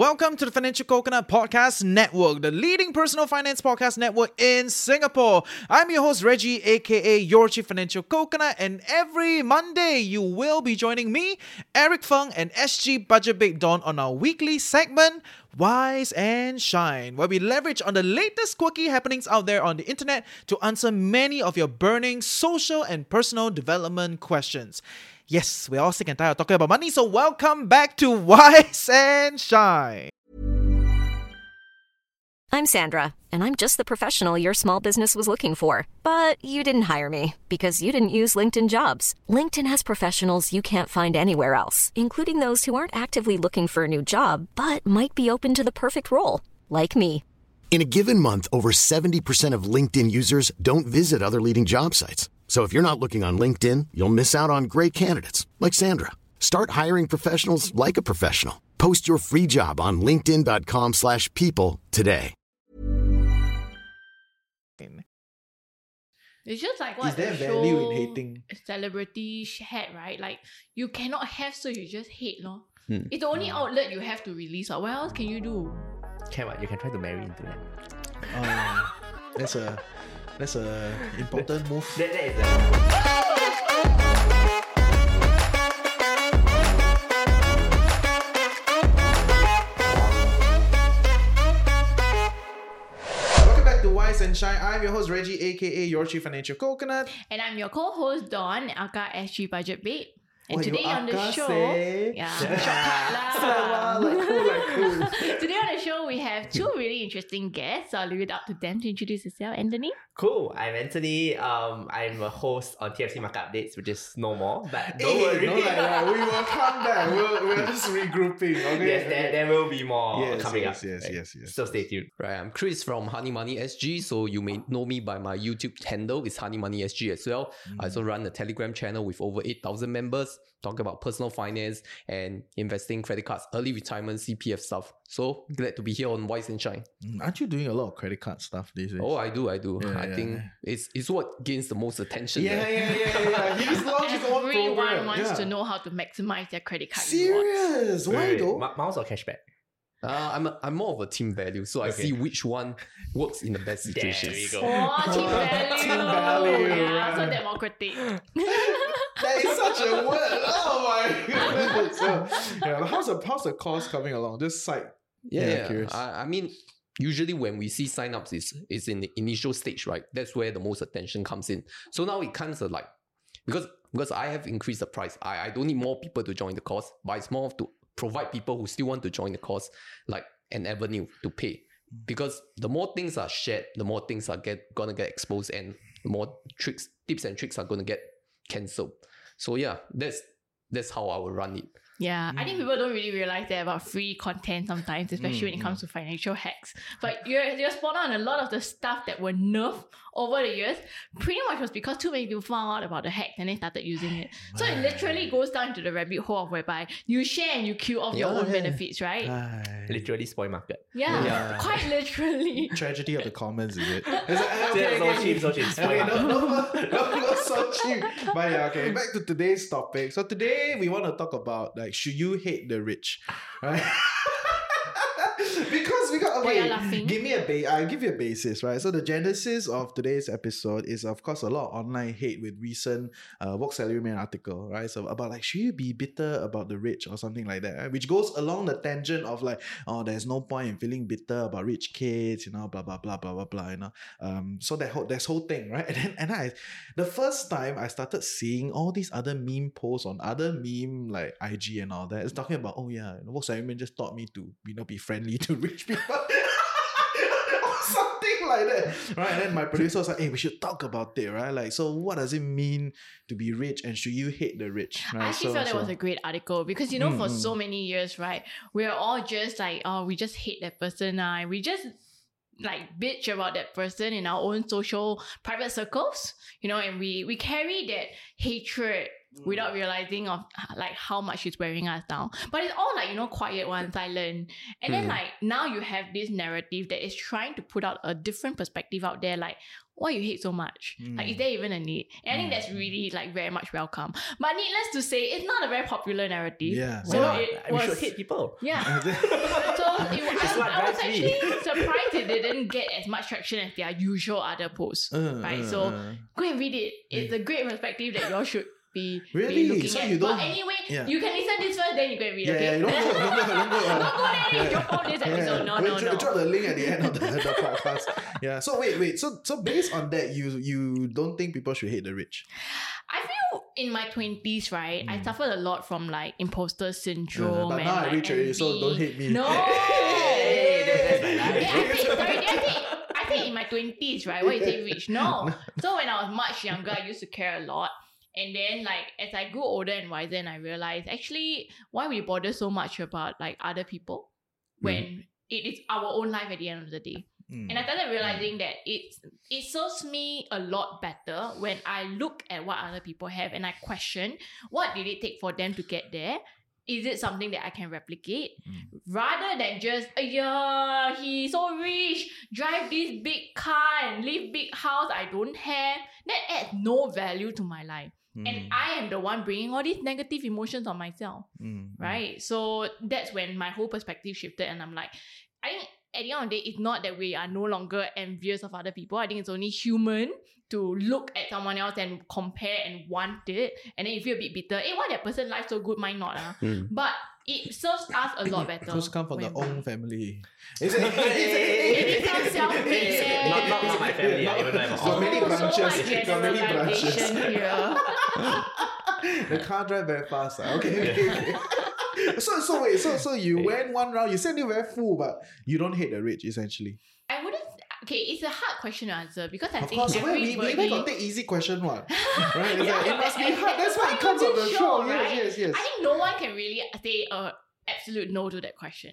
Welcome to the Financial Coconut Podcast Network, the leading personal finance podcast network in Singapore. I'm your host, Reggie, aka Your Chief Financial Coconut, and every Monday you will be joining me, Eric Fung, and SG Budget Babe Dawn on our weekly segment, Wise and Shine, where we leverage on the latest quirky happenings out there on the internet to answer many of your burning social and personal development questions. Yes, we're all sick and tired of talking about money, so welcome back to Wise and Shine. I'm Sandra, and I'm just the professional your small business was looking for. But you didn't hire me because you didn't use LinkedIn jobs. LinkedIn has professionals you can't find anywhere else, including those who aren't actively looking for a new job but might be open to the perfect role, like me. In a given month, over 70% of LinkedIn users don't visit other leading job sites. So if you're not looking on LinkedIn, you'll miss out on great candidates like Sandra. Start hiring professionals like a professional. Post your free job on linkedin.com/people slash people today. It's just like what Is there the value in hating? Celebrity sh- had, right? Like you cannot have, so you just hate, no. Hmm. It's the only outlet you have to release. Or what else can you do? Can what? You can try to marry into that. Oh, that's a that's a important move. That, that is a, Welcome back to Wise and Shine. I'm your host Reggie, aka Your Chief Financial Coconut. And I'm your co-host Dawn, aka SG Budget Babe. And Oh, today on the show, say? yeah, Yeah. shortcut like cool, like cool. today on the show we have two really interesting guests. So I'll leave it up to them to introduce yourself. Anthony. cool. I'm Anthony. Um, I'm a host on TFC Market Updates, which is no more. But don't Hey, worry. no, like that. We will come back. We'll, we're just regrouping. Okay. yes, there, there will be more Yes, coming yes, up. yes, right? yes, yes. So stay tuned. Right, I'm Chris from Honey Money SG. So you may know me by my YouTube handle. It's Honey Money SG as well. I also mm. run a Telegram channel with over 8,000 members. Talk about personal finance and investing, credit cards, early retirement, CPF stuff. So glad to be here on Wise and Shine. Mm, Aren't you doing a lot of credit card stuff these days? Oh, I do, I do. Yeah, I yeah, think yeah. it's it's what gains the most attention. yeah, there. yeah, yeah, yeah. He's launched his own Everyone wants yeah. to know how to maximize their credit card rewards. Serious? Why Wait, wait, though? mi- Miles or cashback? Uh, I'm a, I'm more of a team value, so I see which one works in the best There situations. we go. Oh, team value. Team value, Yeah, so right. democratic. That is such a word. Oh my goodness. So, yeah, how's the how's the cost coming along? This site. Yeah, Yeah, yeah. curious. I, I mean, usually when we see signups, is is in the initial stage, right? That's where the most attention comes in. So now it comes to like because because I have increased the price. I, I don't need more people to join the course, but it's more to provide people who still want to join the course like an avenue to pay. Mm. Because the more things are shared, the more things are get gonna get exposed and more tricks, tips and tricks are gonna get cancelled. So yeah, that's that's how I would run it. Yeah, I think Mm. people don't really realize that about free content sometimes, especially when it comes to financial hacks. But you're you're spot on. A lot of the stuff that were nerfed over the years pretty much was because too many people found out about the hack and they started using it. So it literally goes down to the rabbit hole of whereby you share and you kill off your own yeah. benefits, right? Ay. Literally spoil market. yeah, Yeah. quite literally. Tragedy of the commons, is it? It's like, Yeah, so cheap, so cheap. Okay, no, no, no, no, so cheap. But yeah, okay. Back to today's topic. So today we want to talk about like, should you hate the rich, right? because we Why you okay. Give me a ba- I'll give you a basis, right? So the genesis of today's episode is of course a lot of online hate with recent uh Vox Salaryman article, right? So about like should you be bitter about the rich or something like that, right? Which goes along the tangent of like, oh, there's no point in feeling bitter about rich kids, you know, blah blah blah blah blah blah, you know. Um, so that whole this whole thing, right? And then and I the first time I started seeing all these other meme posts on other meme like IG and all that, it's talking about, oh yeah, you know, Vox Salaryman just taught me to, you know, be friendly to rich people. Or like that. Right. And then my producer was like, hey, we should talk about it, right? Like, so what does it mean to be rich and should you hate the rich? Right. I actually so, felt that so- was a great article because you know Mm, for mm. so many years, right, we're all just like, oh, we just hate that person, uh, and we just like bitch about that person in our own social private circles, you know, and we we carry that hatred without realizing of like how much it's wearing us down. But it's all like you know quiet one, silent, and then Mm. like now you have this narrative that is trying to put out a different perspective out there, like why you hate so much? Like, is Mm. there even a need? And I think Mm. that's really like very much welcome. But needless to say, it's not a very popular narrative. Yeah. So it we was should hate people. yeah. so what I was drives me. actually surprised it didn't get as much traction as their usual other posts. Uh, right? uh, so uh. go and read it. It's a great perspective that you all should be, be Really? looking So at. you don't- but anyway, yeah. you can listen this first, then you can read. Yeah, okay? yeah, don't go, don't go, don't go. uh, Don't go there yeah. drop off this episode. No, Wait, no, dro- no. Drop the link at the end of the, the podcast. Yeah. So wait, wait. So so based on that, you you don't think people should hate the rich? I feel in my twenties, right, I suffered a lot from like imposter Mm. syndrome. but and, now I like, rich already, so don't hate me. No. Hey, that's my life. Yeah, I think, I say, I think in my twenties, right? Why you say rich? No. So when I was much younger, I used to care a lot. And then like as I grew older and wiser, and I realized actually why we bother so much about like other people when mm-hmm. it is our own life at the end of the day. Mm. And I started realizing mm. that it it serves me a lot better when I look at what other people have and I question what did it take for them to get there. Is it something that I can replicate? Mm. Rather than just, yeah, he's so rich, drive this big car and live big house I don't have. That adds no value to my life. And I am the one bringing all these negative emotions on myself Mm, right? So that's when my whole perspective shifted, and I'm like, I think at the end of the day, it's not that we are no longer envious of other people. I think it's only human to look at someone else and compare and want it, and then you feel a bit bitter. Hey, why that person life so good, mine not ah? Mm. But it serves us a lot better. Those come from the own family. Is it? Maybe some selfish, not, not, not my family, Yeah, yeah, even though I'm not- all- So many branches, So much many branches. generalization here. the car drive very fast. ah. Okay, okay, okay. so so wait, so so you went one round. You said you're very full, but you don't hate the rich essentially. I wouldn't. Okay, it's a hard question to answer because I Of think course, we, we, everybody. we got take easy question one. Right? It's Yeah, like, it must be hard. That's why it comes why on the show. show, Yes, right? yes, yes. I think no one can really say a absolute no to that question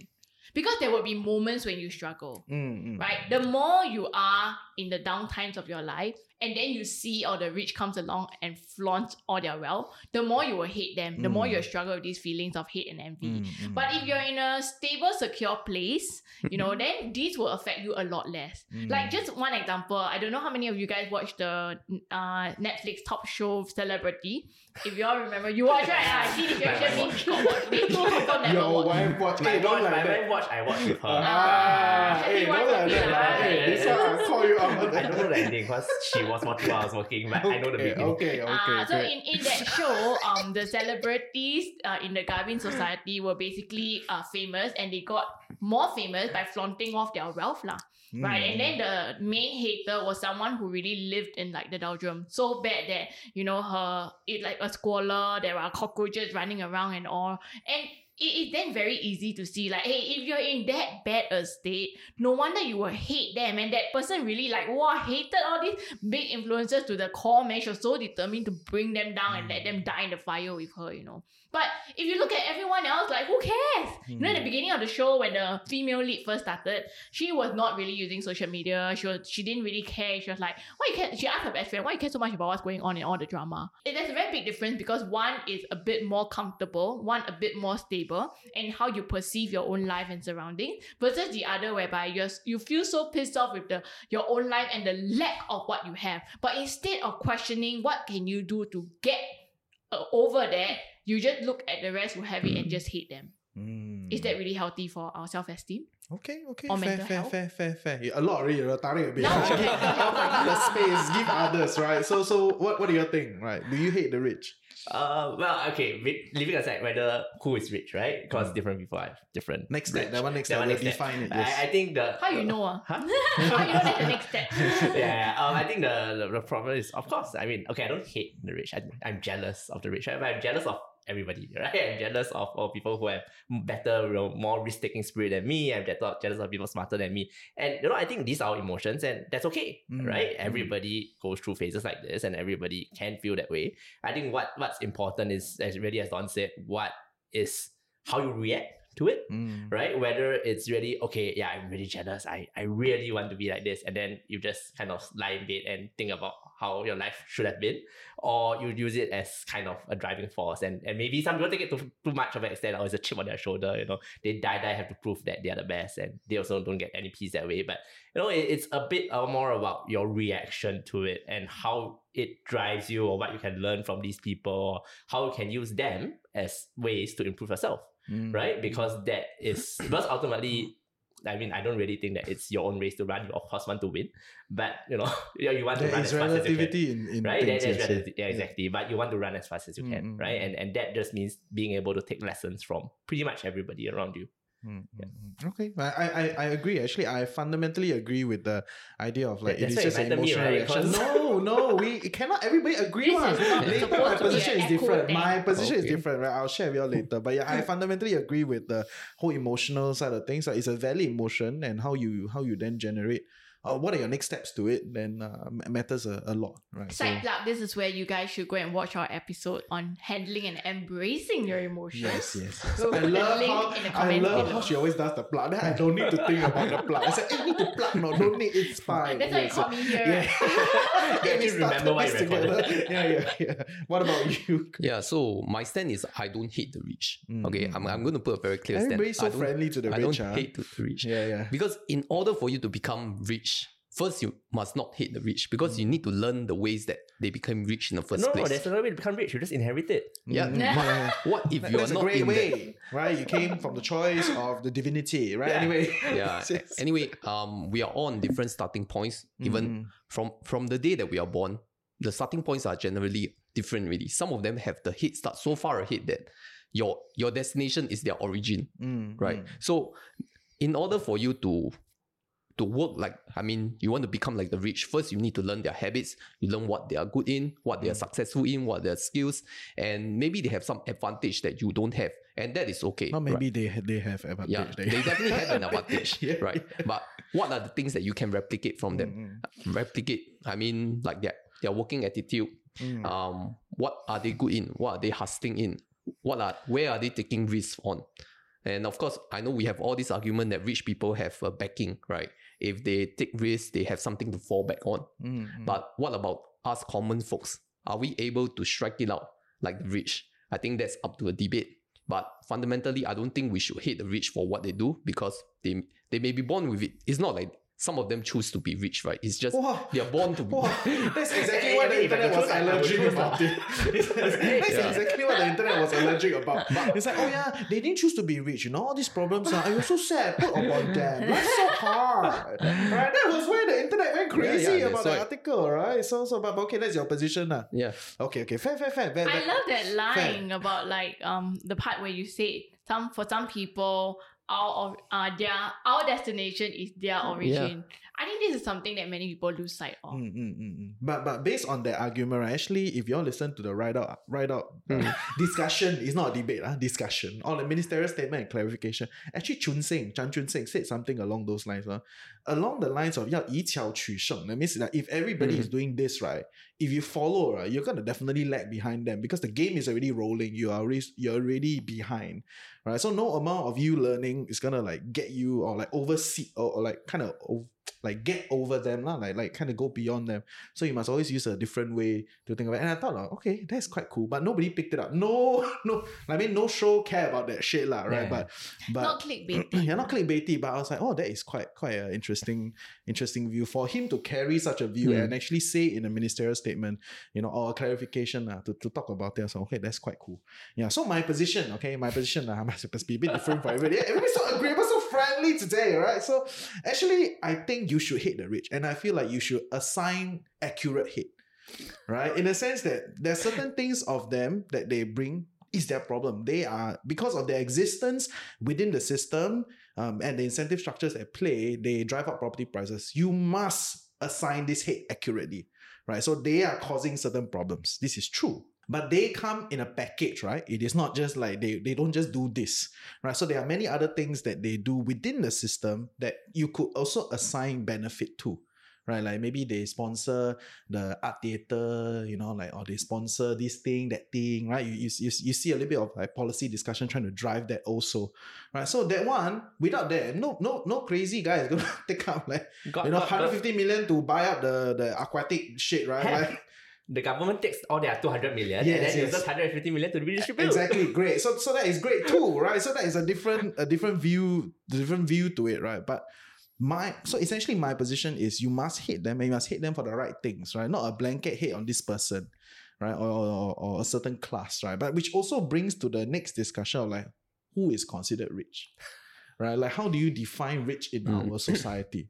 because there will be moments when you struggle, Mm, mm. right? The more you are in the down times of your life, and then you see all the rich comes along and flaunt all their wealth, the more you will hate them. The more Mm. you'll struggle with these feelings of hate and envy. Mm, mm. But if you're in a stable, secure place, you know, then these will affect you a lot less. Mm. Like just one example, I don't know how many of you guys watch the uh, Netflix top show Celebrity. If you all remember, you watch right? I see if you actually mean got watch. These two confirm never Your watch. wife watch. My Hey, don't watch, like my that. wife watch, I watch with her. Ah, hey, She don't like with that. me, lah. right? Hey, this one I'll call you out. I don't know the ending because she was watching while I was working, but I know the Okay, beginning. okay, okay. Ah, so great. in, in that show, um, the celebrities uh, in the Garvin Society were basically uh, famous, and they got more famous by flaunting off their wealth, lah. Right, and then the main hater was someone who really lived in like the doldrum so bad that you know her it like a squalor. There are cockroaches running around and all, and it is then very easy to see like, hey, if you're in that bad a state, no wonder you will hate them. And that person really like, wow, hated all these big influencers to the core. Man, she was so determined to bring them down and let them die in the fire with her, you know. But if you look at everyone else, like who cares? You know, at the hmm. beginning of the show, when the female lead first started, she was not really using social media. She was she didn't really care. She was like, why you care? She asked her best friend, why you care so much about what's going on in all the drama? And there's a very big difference because one is a bit more comfortable, one a bit more stable, and how you perceive your own life and surroundings, versus the other whereby you you feel so pissed off with the your own life and the lack of what you have. But instead of questioning what can you do to get uh, over that, you just look at the rest who have it and just hate them. Mm. Is that really healthy for our self esteem? Okay, okay, Or fair, mental fair, health? fair, fair, fair. Yeah, a lot already. You're tarik a bit. No, give, okay, okay. the space, give others, right? So, so what, what do you think, right? Do you hate the rich? Uh, well, okay, ri- leaving aside whether who is rich, right? Because different people have different. Next step, rich. that one next That step. one We'll next step. define it. Yes. I, I think the How you know? ah? Huh? How you know that's the next step? yeah, um, I think the, the the problem is, of course, I mean, okay, I don't hate the rich. I, I'm jealous of the rich, right? But I'm jealous of everybody, right? I'm jealous of all people who have better, you know, more risk taking spirit than me. I'm jealous of people smarter than me. And, you know, I think these are emotions and that's okay, Mm, right? mm. Everybody goes through phases like this and everybody can feel that way. I think what what's important is, as really as Dawn said, what is how you react to it Mm. right? Whether it's really okay, yeah, I'm really jealous. I, I really want to be like this, and then you just kind of lie in bed and think about how your life should have been, or you use it as kind of a driving force, and and maybe some people take it to too much of an extent, or it's a chip on their shoulder. You know, they die die have to prove that they are the best, and they also don't get any peace that way. But you know, it, it's a bit uh, more about your reaction to it and how it drives you, or what you can learn from these people, or how you can use them as ways to improve yourself Mm. right? Because that is because ultimately, I mean, I don't really think that it's your own race to run. You of course want to win, but you know, you you want to run as fast as you can relativity in, in right? things. There- yes, yeah. yeah, exactly. But you want to run as fast as you can, Mm, mm, right? mm. And and that just means being able to take lessons from pretty much everybody around you. Mm, mm, mm. Okay, I, I I- agree. Actually, I fundamentally agree with the idea of like it is just an you me, emotional right? reaction. No, no, we cannot. Everybody agree. One. Later, my position is different. thing. My position is different. Right, I'll share with you later. But yeah, I fundamentally agree with the whole emotional side of things. Like it's a valid emotion, and how you how you then generate. Uh, what are your next steps to it? Then uh, matters a, a lot, right? So- Side plug, this is where you guys should go and watch our episode on handling and embracing your emotions. Yes, yes. So I love how I love below. how she always does the plug. Then I don't need to think about the plug. I said, "Hey, need to plug." No, don't need. It's fine. That's why you Yes, call me here. Yeah. You actually remember why this you recorded. Yeah, yeah, yeah. What about you? Yeah, so my stand is I don't hate the rich. Okay, Mm, I'm, I'm going to put a very clear Everybody's stand. so I don't- friendly to the I rich, I don't huh? hate the rich. Yeah, yeah. Because in order for you to become rich, first you must not hate the rich because you need to learn the ways that they become rich in the first no, no, there's another way to become rich. You just inherit it. yeah. Mm, yeah. What if you are That's a great in that? way, right? You came from the choice of the divinity, right? Yeah. Anyway, yeah. Yes. Anyway, um, we are on different starting points. Even Mm. from from the day that we are born, the starting points are generally different. Really, some of them have the head start so far ahead that your your destination is their origin, Mm, right? mm. So, in order for you to to work like I mean, you want to become like the rich. First, you need to learn their habits. You learn what they are good in, what Mm. they are successful in, what their skills, and maybe they have some advantage that you don't have, and that is okay. Right? maybe they they have advantage. Yeah, they definitely have an advantage, Yeah. right? But what are the things that you can replicate from them? Mm, Replicate, I mean, like their their working attitude. mm, Um, what are they good in? What are they hustling in? What are where are they taking risks on? And of course, I know we have all this argument that rich people have a backing, right? If they take risks, they have something to fall back on. mm, mm. But what about us common folks? Are we able to strike it out like the rich? I think that's up to a debate. But fundamentally, I don't think we should hate the rich for what they do because they they may be born with it. It's not like some of them choose to be rich, right? It's just Wow. they are born to be. Wow, that's exactly what the internet was I would allergic about it. That's Yeah. exactly what the internet was allergic about. It's like, oh yeah, they didn't choose to be rich. You know, all these problems are, you're so sad. Put upon them. Life's so hard. Right? That was where the internet went crazy yeah, about the why. article, right? So, so, but okay, that's your position. Uh. Yeah. Okay, okay, fair, fair, fair. fair, I fair. love that line about like um the part where you said some for some people our uh their our destination is their origin. I think this is something that many people lose sight of. Mm, mm, mm, mm. But but based on that argument, right, actually, if you all listen to the write out write out uh, discussion, it's not a debate, uh, discussion on the ministerial statement and clarification. Actually, Chun Sing, Chan Chun Sing said something along those lines, uh, along the lines of 要以巧取胜. That means that if everybody is doing this right, if you follow, right, you're gonna definitely lag behind them because the game is already rolling. You are already you're already behind, right? So no amount of you learning is gonna like get you or like oversee or, or like kind of like get over them, lah, like like kind of go beyond them. So you must always use a different way to think about it. And I thought, like, okay, that's quite cool. But nobody picked it up. No, no, I mean no show care about that shit, lah, right? Yeah. But but Not clickbaity. yeah, not clickbaity, but I was like, oh, that is quite quite an interesting interesting view for him to carry such a view Hmm. and actually say in a ministerial statement, you know, or a clarification uh, to, to talk about it. So okay, that's quite cool. Yeah. So my position, okay, my position uh, must, must be a bit different for everybody. Everybody's so agreeable, so friendly today, right? So actually, I think you should hate the rich, and I feel like you should assign accurate hate, right? In the sense that there's certain things of them that they bring is their problem. They are because of their existence within the system um, and the incentive structures at play, they drive up property prices. You must assign this hate accurately, right? So they are causing certain problems. This is true. But they come in a package, right? It is not just like they, they don't just do this, right? So there are many other things that they do within the system that you could also assign benefit to, right? Like maybe they sponsor the art theater, you know, like or they sponsor this thing, that thing, right? You you, you, you see a little bit of like policy discussion trying to drive that also, right? So that one, without that, no no no crazy guy is gonna take up like Got- you know got- got- 150 million to buy up the the aquatic shit, right? Have- Like, the government takes all their 200 million Yes, and then yes. uses 150 million to redistribute. exactly great so so that is great too right so that is a different a different view different view to it right but my so essentially my position is you must hate them and you must hate them for the right things right not a blanket hate on this person right or, or, or a certain class right but which also brings to the next discussion of like who is considered rich right? Like, how do you define rich in Mm. our society?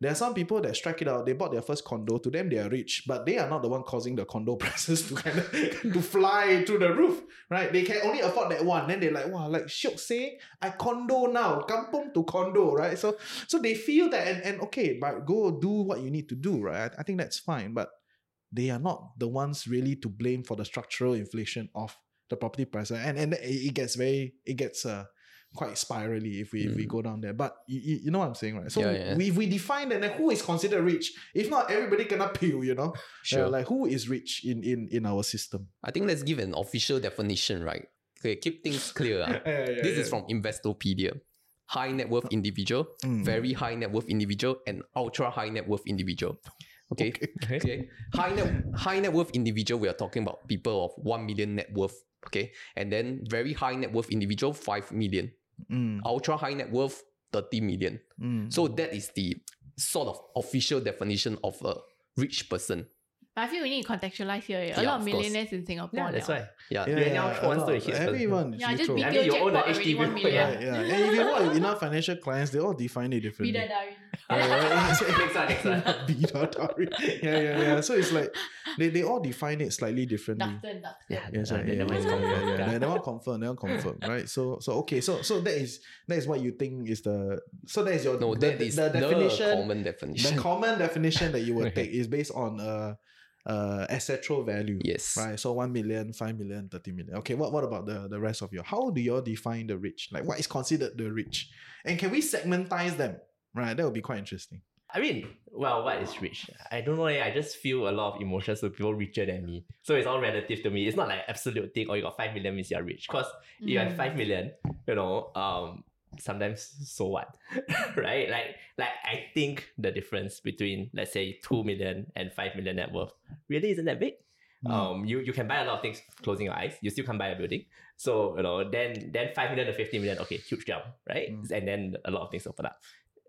There are some people that strike it out. They bought their first condo. To them, they are rich, but they are not the one causing the condo prices to kind of to fly through the roof, right? They can only afford that one. Then they're like, wow, like Shiok say, I condo now, kampung to condo, right? So, so they feel that, and, and okay, but go do what you need to do, right? I, I think that's fine, but they are not the ones really to blame for the structural inflation of the property price, and and it it gets very, it gets uh quite spirally if we if we Mm. go down there. But you, you, you know what I'm saying, right? So Yeah, yeah. we if we define that, then who is considered rich? If not, everybody cannot peel, you know. Sure. Uh, like who is rich in in in our system? I think let's give an official definition, right? Okay, keep things clear. ah. this is from Investopedia. High net worth individual, Mm. very high net worth individual, and ultra high net worth individual. Okay. Okay. High net high net worth individual, we are talking about people of one million net worth. Okay. And then very high net worth individual, five million. Mm, Ultra high net worth, 30 million. mm. So that is the sort of official definition of a rich person. But I feel we need to contextualize here. A lot of of course. millionaires in Singapore. Yeah, that's why. Yeah. yeah, Right now, yeah, wants to hit everyone. Yeah, just literal. BTO I mean, you own a jackpot already one million. yeah, yeah. And if you know enough financial clients, they all define it differently. Bidadari. Yeah, yeah, next one, next one. Bidadari. yeah, yeah, yeah. So it's like they, they all define it slightly differently. Duxton, Duxton. Yeah, Yes, right, that- yeah, that one is yeah, yeah, confirmed. yeah, Yeah. yeah. That one confirm, that one confirm, right? So, so okay, so so that is that is what you think is the so that is your No, the, that the- is the the, definition. common definition. the common definition that you would take is based on uh uh assetral value. Yes. Right. So 1 million, 5 million, 30 million. Okay, what, what about the, the rest of you? How do you all define the rich? Like what is considered the rich? And can we segmentize them? Right, that would be quite interesting. I mean, well, what is rich? I don't know. eh, I just feel a lot of emotions with people richer than me. So it's all relative to me. It's not like absolute thing. Or you got five million means you're rich. Cause you have Mm. five million. You know, um, sometimes so what, right? Like, like I think the difference between let's say two million and five million net worth really isn't that big. Mm. Um, you you can buy a lot of things closing your eyes. You still can't buy a building. So you know, then then five million to fifty million. Okay, huge jump, right? Mm. And then a lot of things open up.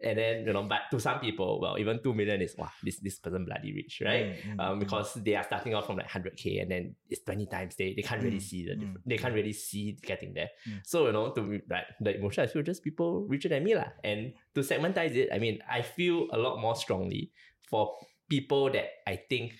And then you know, but to some people, well, even two million is wow, this this person bloody rich, right? Mm, mm, Um, mm. because they are starting off from like hundred k, and then it's twenty times. They they can't really Mm, see the diff- mm, they can't really see getting there. So you know, to me, like the emotion, I feel just people richer than me lah. And to segmentize it, I mean, I feel a lot more strongly for people that I think.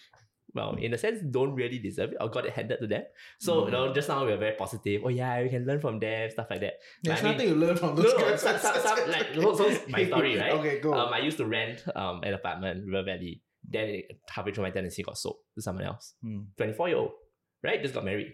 Well, in a sense, don't really deserve it or got it handed to them. So, you know, just now we are very positive. Oh, yeah, we can learn from them, stuff like that. There's But I mean- nothing to learn from those no, guys. some, some, some, like, so, so my story, right? Okay, go. Um, I used to rent um an apartment, River Valley. Then it, halfway through my tenancy got sold to someone else. Hmm. 24 year old, right? Just got married.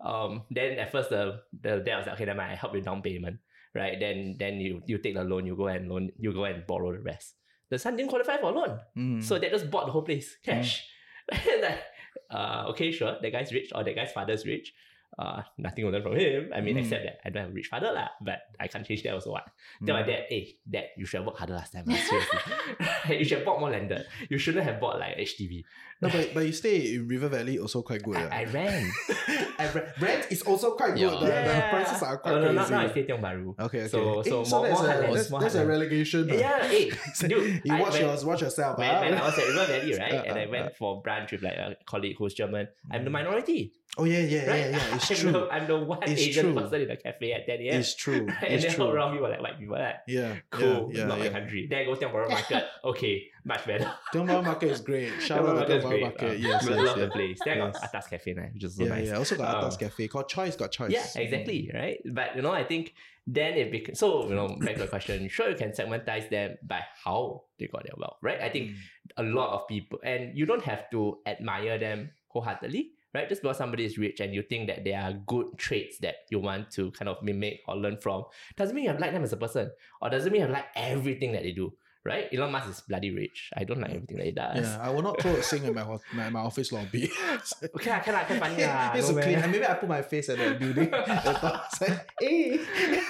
Um, then at first the the dad was like, okay, then I help with down payment, right? Then then you you take the loan, you go and loan, you go and borrow the rest. The son didn't qualify for a loan, Mm. so they just bought the whole place cash. like, uh, okay, sure, that guy's rich or that guy's father's rich. Uh, nothing to learn from him. I mean, Mm. except that I don't have a rich father, lah. But I can't change that also. What? Tell Mm. my dad, hey, dad, you should have worked harder last time. ah, Seriously. you should have bought more landed. You shouldn't have bought like HDB. No, but, but you stay in River Valley also quite good. I, yeah. I ran. And re- rent is also quite good. Yeah. The, the prices are quite no, crazy. now, now I stay Tiong Bahru. Okay, okay. So, Eh, so, so more, that's, more a, highlands, that's, more that's a relegation. ah. Yeah, hey, dude. you I watch went- yours, watch yourself. When, ah. when I was at River Valley, right, Uh, and I went uh. for brunch with like a colleague who's German, I'm the minority, oh yeah, yeah, right? yeah, yeah. It's I'm true. The, I'm the one It's Asian true. person in the cafe at 10 a.m. It's true. and It's then all around me were like white people. Like, Yeah, cool, yeah, not yeah, my country. Then I go Tiong Bahru Market. okay, much better. Tiong Bahru Market is great. Shout out to Tiong Market is Bahru. Market. Yes, I yes, love the place. Then I got Atas Cafe, now, which is so Yeah, nice. yeah. Also got Um, Atas Cafe. Got choice, got choice. Yeah, exactly, right? But you know, I think then it becomes so you know, back to the question, sure you can segmentize them by how they got their wealth, right? I think a lot of people and you don't have to admire them wholeheartedly, right? Just because somebody is rich and you think that there are good traits that you want to kind of mimic or learn from, doesn't mean you like them as a person, or doesn't mean you like everything that they do. Right? Elon Musk is bloody rich. I don't like everything that he does. Yeah, I will not throw a sing in my, ho- my, my office lobby. Okay, I can I can funny lah. it's no so clean. And maybe I put my face at that building. the top. It's like, hey,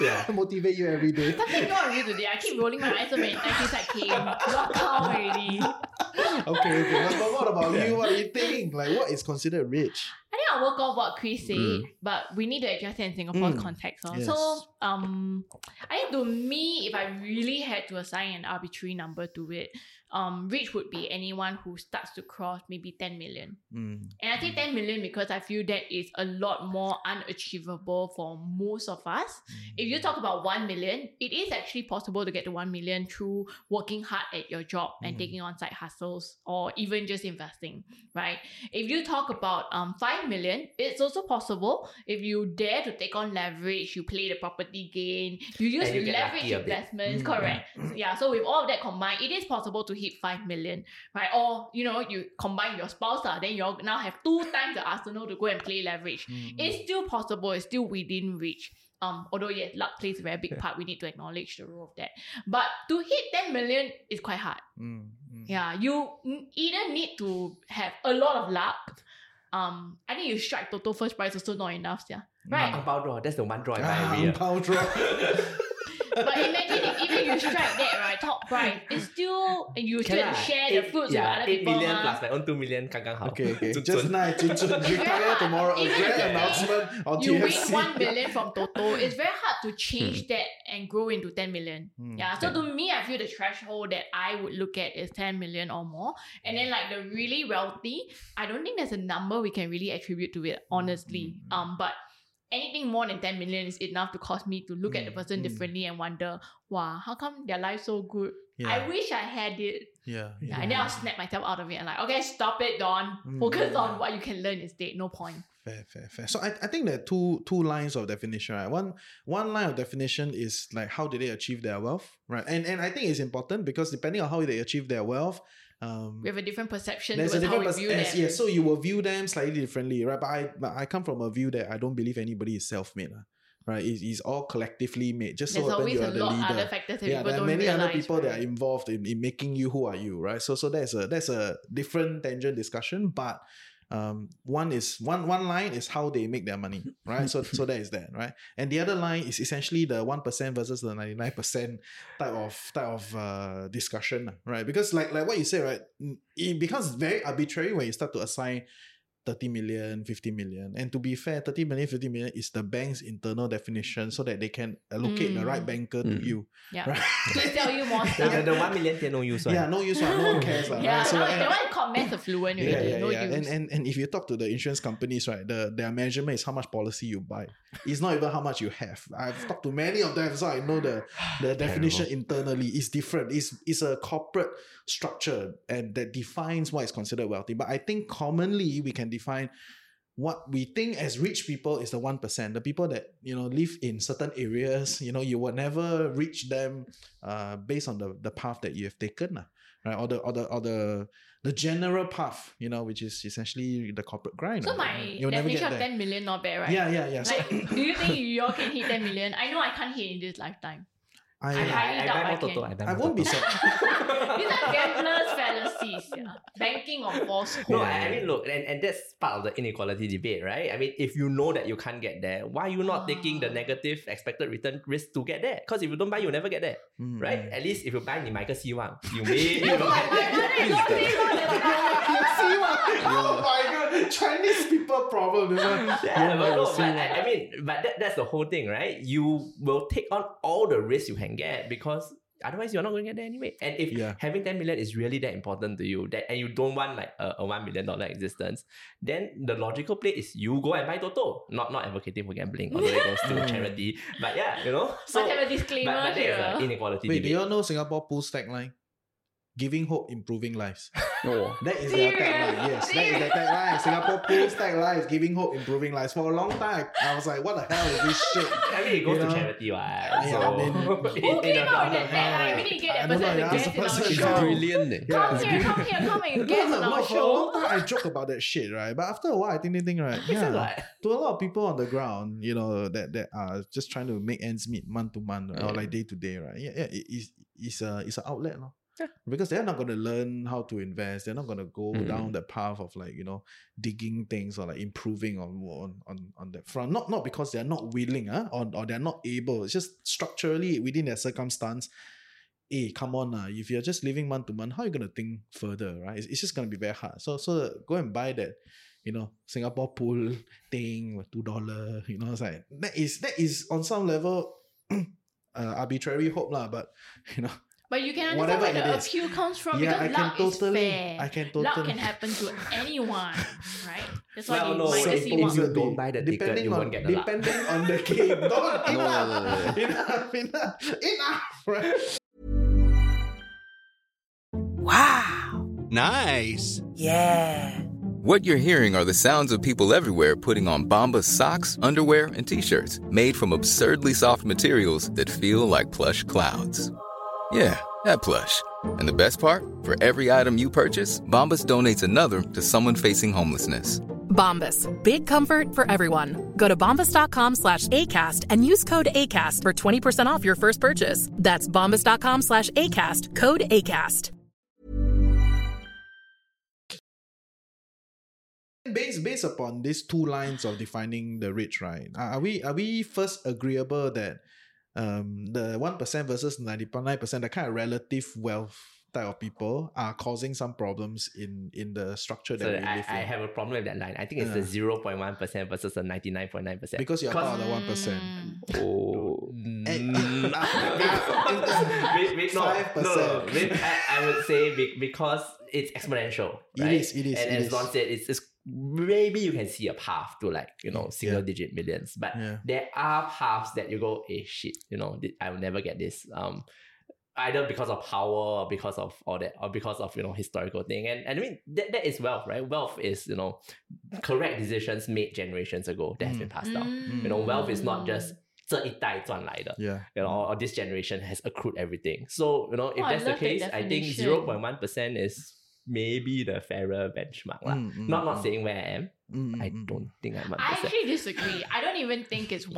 Yeah. motivate you every day. Something wrong with you today. I keep rolling my eyes so many times since I came. Not calm already. Okay, okay. But, but what about you? What do you think? Like, what is considered rich? I think of work off what Chris said, Mm. but we need to adjust it in Singapore's Mm, context. yes. So, um, I think to me, if I really had to assign an arbitrary number to it, um, rich would be anyone who starts to cross maybe 10 million. Mm. And I say 10 million because I feel that is a lot more unachievable for most of us. If you talk about 1 million, it is actually possible to get to 1 million through working hard at your job and Mm. taking on side hustles or even just investing, right? If you talk about um 5 million, it's also possible if you dare to take on leverage, you play the property gain, you use you leverage investments, Mm. correct? Yeah, so with all of that combined, it is possible to hit 5 million, right? Or, you know, you combine your spouse, lah, then you all now have two times the arsenal to go and play leverage. Mm. It's still possible, it's still within reach. Um, although yes, luck plays a very big part. We need to acknowledge the role of that. But to hit 10 million is quite hard. Mm, mm. Yeah, you either need to have a lot of luck. Um, I think you strike Toto first prize also not enough, yeah. Right. Ang pao draw. That's the one draw I buy Ah, every year. power draw. But imagine if even you strike that right, top prize, it's still and you Can still lah. share the Eight- fruits yeah, with other eight people. million mah. plus my own two million, gang gang hao. Okay, okay. Zun Just zun. nice. Jun Jun, retire tomorrow. A Even grand if you announcement on you win 1 million from Toto, it's very hard to change that and grow into 10 million. Hmm. Yeah, so to me, I feel the threshold that I would look at is 10 million or more. And then, like the really wealthy, I don't think there's a number we can really attribute to it, honestly. Mm. Um, But anything more than 10 million is enough to cause me to look at the Mm, person mm. differently and wonder, wow, how come their life so good? Yeah. I wish I had it. Yeah, Yeah, and then I'll snap myself out of it and like, okay, stop it, Dawn. Mm. Focus on what you can learn instead. No point. Fair, fair, fair. So I, I think there are two two lines of definition, right? One one line of definition is like how did they achieve their wealth, right? And and I think it's important because depending on how they achieve their wealth, um, We have a different perception there's a how different we pers- view yes, them. yes, so you will view them slightly differently, right? But I but I come from a view that I don't believe anybody is self-made, ah, right? It's, it's all collectively made. Just There's so always you a are the lot leader. other factors that yeah, there are many realize. other people that are involved in, in making you who are you, right? So so that's a that's a different tangent discussion, but um one is one one line is how they make their money, right? So so that is that, right? And the other line is essentially the one percent versus the ninety nine percent type of type of uh discussion, right? Because like like what you say, right? It becomes very arbitrary when you start to assign 30 million, 50 million. And to be fair, 30 million, 50 million is the bank's internal definition so that they can allocate the right Mm. banker to Mm. you. Yeah. Right? to sell you more stuff. the, the one million tier no use one. yeah, no use, one, no one cares. lah, yeah, right? So, no, and- that one called mass affluent already. yeah, yeah, no yeah. use. And, and and if you talk to the insurance companies, right, the their measurement is how much policy you buy. It's not even how much you have. I've talked to many of them, so I know the the definition internally is different. It's it's a corporate structure and that defines what is considered wealthy. But I think commonly we can define what we think as rich people is the one percent. The people that you know live in certain areas, you know, you will never reach them uh based on the the path that you have taken, right? Or the or the or the the general path, you know, which is essentially the corporate grind. so my You'll never definition of there. 10 million not bad, right? Yeah, yeah, yeah. So Like, do you think you all can hit 10 million? I know I can't hit in this lifetime. I, I I, highly I, doubt buy I more Toto. can. I, buy I more won't be Toto. so. These are gamblers' fallacies. Yeah. Banking on falsehood. No, I, I mean, look, and, and that's part of the inequality debate, right? I mean, if you know that you can't get there, why are you not taking the Ah. negative expected return risk to get there? Because if you don't buy, you'll never get there, Mm, right? mm. At least if you buy 你买个希望, you may Yeah, not but- get but- there. but it's not- it's not that- See what? Oh my god, Chinese people problem. This one. Yeah, but, no, see but what? I, I mean, but that, that's the whole thing, right? You will take on all the risks you can get because otherwise you're not going to get there anyway. And if Yeah. having 10 million is really that important to you, that and you don't want like a, a one million dollar existence, then the logical play is you go and buy Toto. Not not advocating for gambling, although it goes to Mm. charity. But yeah, you know. So Must have a but, disclaimer but that is here. an inequality Wait, do you all know Singapore Pool's tagline? Giving hope, improving lives. Oh. That is their tagline. Yes, that is their tagline. Singapore Pool's tagline is giving hope, improving lives. For a long time, I was like, what the hell is this shit? I mean, it goes You to know? charity, right? Yeah, so, I mean- Who in- in came out with that tagline? We need to get that don't person know, as a yeah, guest in our person- It's show. brilliant. eh. Yeah, Come it's here, come here, come and No, guest no, on no, our for a long show. time I joke about that shit, right? But after a while, I think they think, right? Yeah, what? to a lot of people on the ground, you know, that that are just trying to make ends meet month to month right? or like day to day, right? Yeah, yeah, it, it's it's a it's an outlet, no? Yeah. Because they're not gonna learn how to invest. They're not gonna go Mm. down the path of like you know digging things or like improving on on on, on that front. Not not because they're not willing, huh? or or they're not able. It's just structurally within their circumstance. Hey, come on, uh, if you're just living month to month, how are you gonna think further, right? It's, it's just gonna be very hard. So so go and buy that you know, Singapore pool thing two dollar. You know, it's like that is that is on some level uh, arbitrary hope lah. But you know, But you can understand Whatever where the it is. appeal comes from Yeah, I because can luck totally- is fair. I can Luck totally- can happen to anyone, right? That's why Well, you no, might so just see if one. you don't buy the ticket, depending you on, won't get the luck. Depending on the game. Don't, No, enough, no, no, no. enough, enough, enough, right? Wow. Nice. Yeah. What you're hearing are the sounds of people everywhere putting on Bombas socks, underwear, and t-shirts made from absurdly soft materials that feel like plush clouds. Yeah, that plush. And the best part? For every item you purchase, Bombas donates another to someone facing homelessness. Bombas. Big comfort for everyone. Go to bombas.com slash ACAST and use code ACAST for 20% off your first purchase. That's bombas.com slash ACAST. Code ACAST. Based based upon these two lines of defining the rich, right? Are are we are we first agreeable that um the one percent versus ninety nine percent, the kind of relative wealth type of people are causing some problems in in the structure that So we I, live in? I have a problem with that line. I think it's Yeah. the zero point one percent versus the ninety nine point nine percent. because you're part of the one percent. Mm. oh, no, no, no. percent. Wait, I, would say because it's exponential. It Right? is, it is, And it as is. Dawn said, it's, it's maybe you can see a path to like you know single digit millions, but Yeah. there are paths that you go, eh, shit, you know, th- I will never get this. Um, either because of power or because of all that or because of you know historical thing and, and i mean that, that is wealth right wealth is you know correct decisions made generations ago that has been passed down you know wealth is not just 这一代赚来的 Yeah. you know, or this generation has accrued everything. So, you know, if Oh, I that's the love that case, I think definition. 0.1% is maybe the fairer benchmark. lah. Mm, mm, not not mm. saying where I am. Mm, mm, I mm, don't think I'm 1%. I actually disagree. I don't even think it's 1%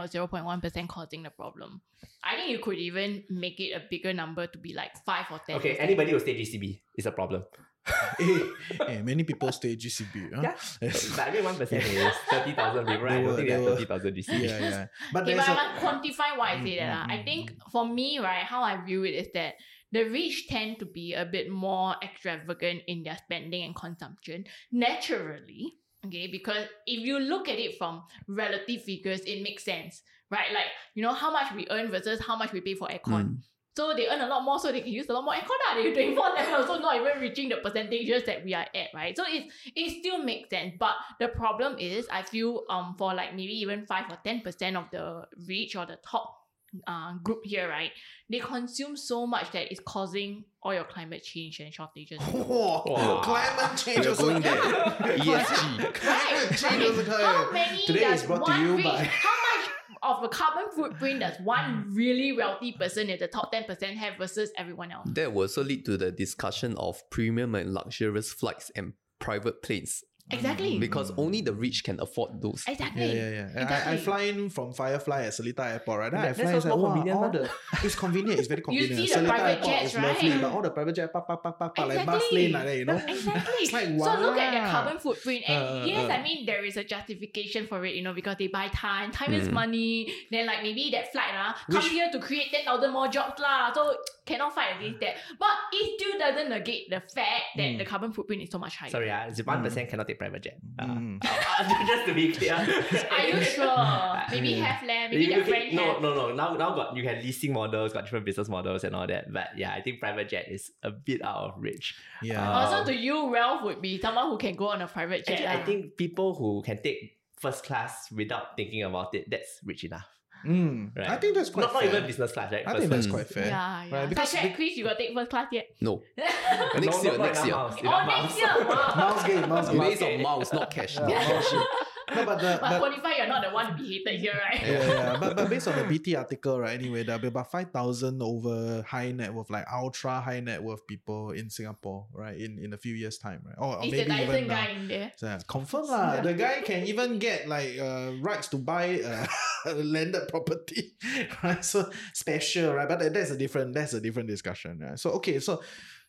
or 0.1% causing the problem. I think you could even make it a bigger number to be like 5 or 10. okay, anybody who stay GCB is a problem. eh, eh, many people stay GCB. Huh? Yeah. Yes. But I mean, 1% is 30,000 people. They I don't think they there are were- 30,000 GCB. yeah, yeah. But Okay, there's but I a, must quantify why I say that. Mm, mm, I mm, think for me, right, how I view it is that the rich tend to be a bit more extravagant in their spending and consumption naturally. Okay, because if you look at it from relative figures, it makes sense, right? Like, you know, how much we earn versus how much we pay for aircon. Mm. So they earn a lot more, so they can use a lot more aircon. lah. They're 24 7 so not even reaching the percentages that we are at, right? So it, it still makes sense. But the problem is, I feel um for like maybe even 5 or 10% of the rich or the top uh, group here, right? They consume so much that it's causing all your climate change and shortages. Oh, Wow. climate change We're also going there. Yeah. ESG. Climate change also Okay, How many Today does is brought to one you rich, by how much of a carbon footprint does one really wealthy person in the top 10% have versus everyone else? That will also lead to the discussion of premium and luxurious flights and private planes Exactly. because only the rich can afford those. exactly. Yeah, yeah, yeah. And I, I Exactly. fly in from Firefly at Seletar Airport, right? Then I That- fly that it's like, more convenient, all the it's convenient, it's very convenient. You convenient. see the Seletar private Airport jets, is lovely, right? but all the private jet, pa, pa, pa, pa, pa, like bus Exactly. lane like that, you know? Exactly. It's like, So look at their wow. carbon footprint. And Uh, uh, yes, uh. I mean there is a justification for it, you know, because they buy time. Time is Mm. money. Then like maybe that flight ah, come Which- here to create 10,000 more jobs lah. So cannot fight against that. But it still doesn't negate the fact that Mm. the carbon footprint is so much higher. Sorry, uh, 1% cannot take private jet. Uh, Mm. just to be clear. Are you sure? Maybe Mm. have leh. Maybe You- their you friend no, have. no, no. Now, now got you can leasing models, got different business models and all that. But yeah, I think private jet is a bit out of reach. Yeah. Uh, Also, to you, Ralph would be someone who can go on a private jet. Actually, I think people who can take first class without thinking about it, that's rich enough. Mm. Right. I think that's quite not, not even business class, right? I think that's quite fair. Yeah, yeah. Right, Because because- Chris, you got take first class yet? No. class. Next No, year, not- not next year. enough miles, oh, next year. Mouse game, mouse game. Based on miles, not cash. Yeah, Not cash. No, but the, But but, qualify, you're not the one to be hated here, right? yeah, yeah. But, but based on the BT article, right? Anyway, there'll be about five thousand over high net worth, like ultra high net worth people in Singapore, right? In in a few years' time, right? Or, or Is maybe Dyson even now. guy in there? So, confirm lah. The guy can even get like uh, rights to buy uh, a landed property, right? So special, right? But that's a different that's a different discussion, right? So okay, so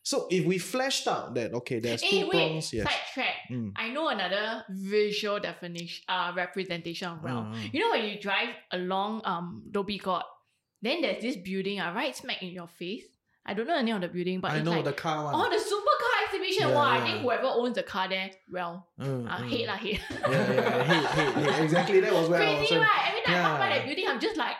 so if we fleshed out that okay, there's Hey, two Eh, wait, prongs, yes. sidetrack. Mm. I know another visual definition, uh, representation of wealth. Mm. You know when you drive along um Dhoby Ghaut, then there's this building, uh, right smack in your face. I don't know the name of the building, but I it's know like the car one. oh the supercar exhibition, Yeah, wow, I think whoever owns the car there, well, Mm, uh, mm. hate lah, hate. Yeah, yeah, hate, hate, hate. Exactly, that was where I was. Crazy, right? Every time I walk by that building, I'm just like,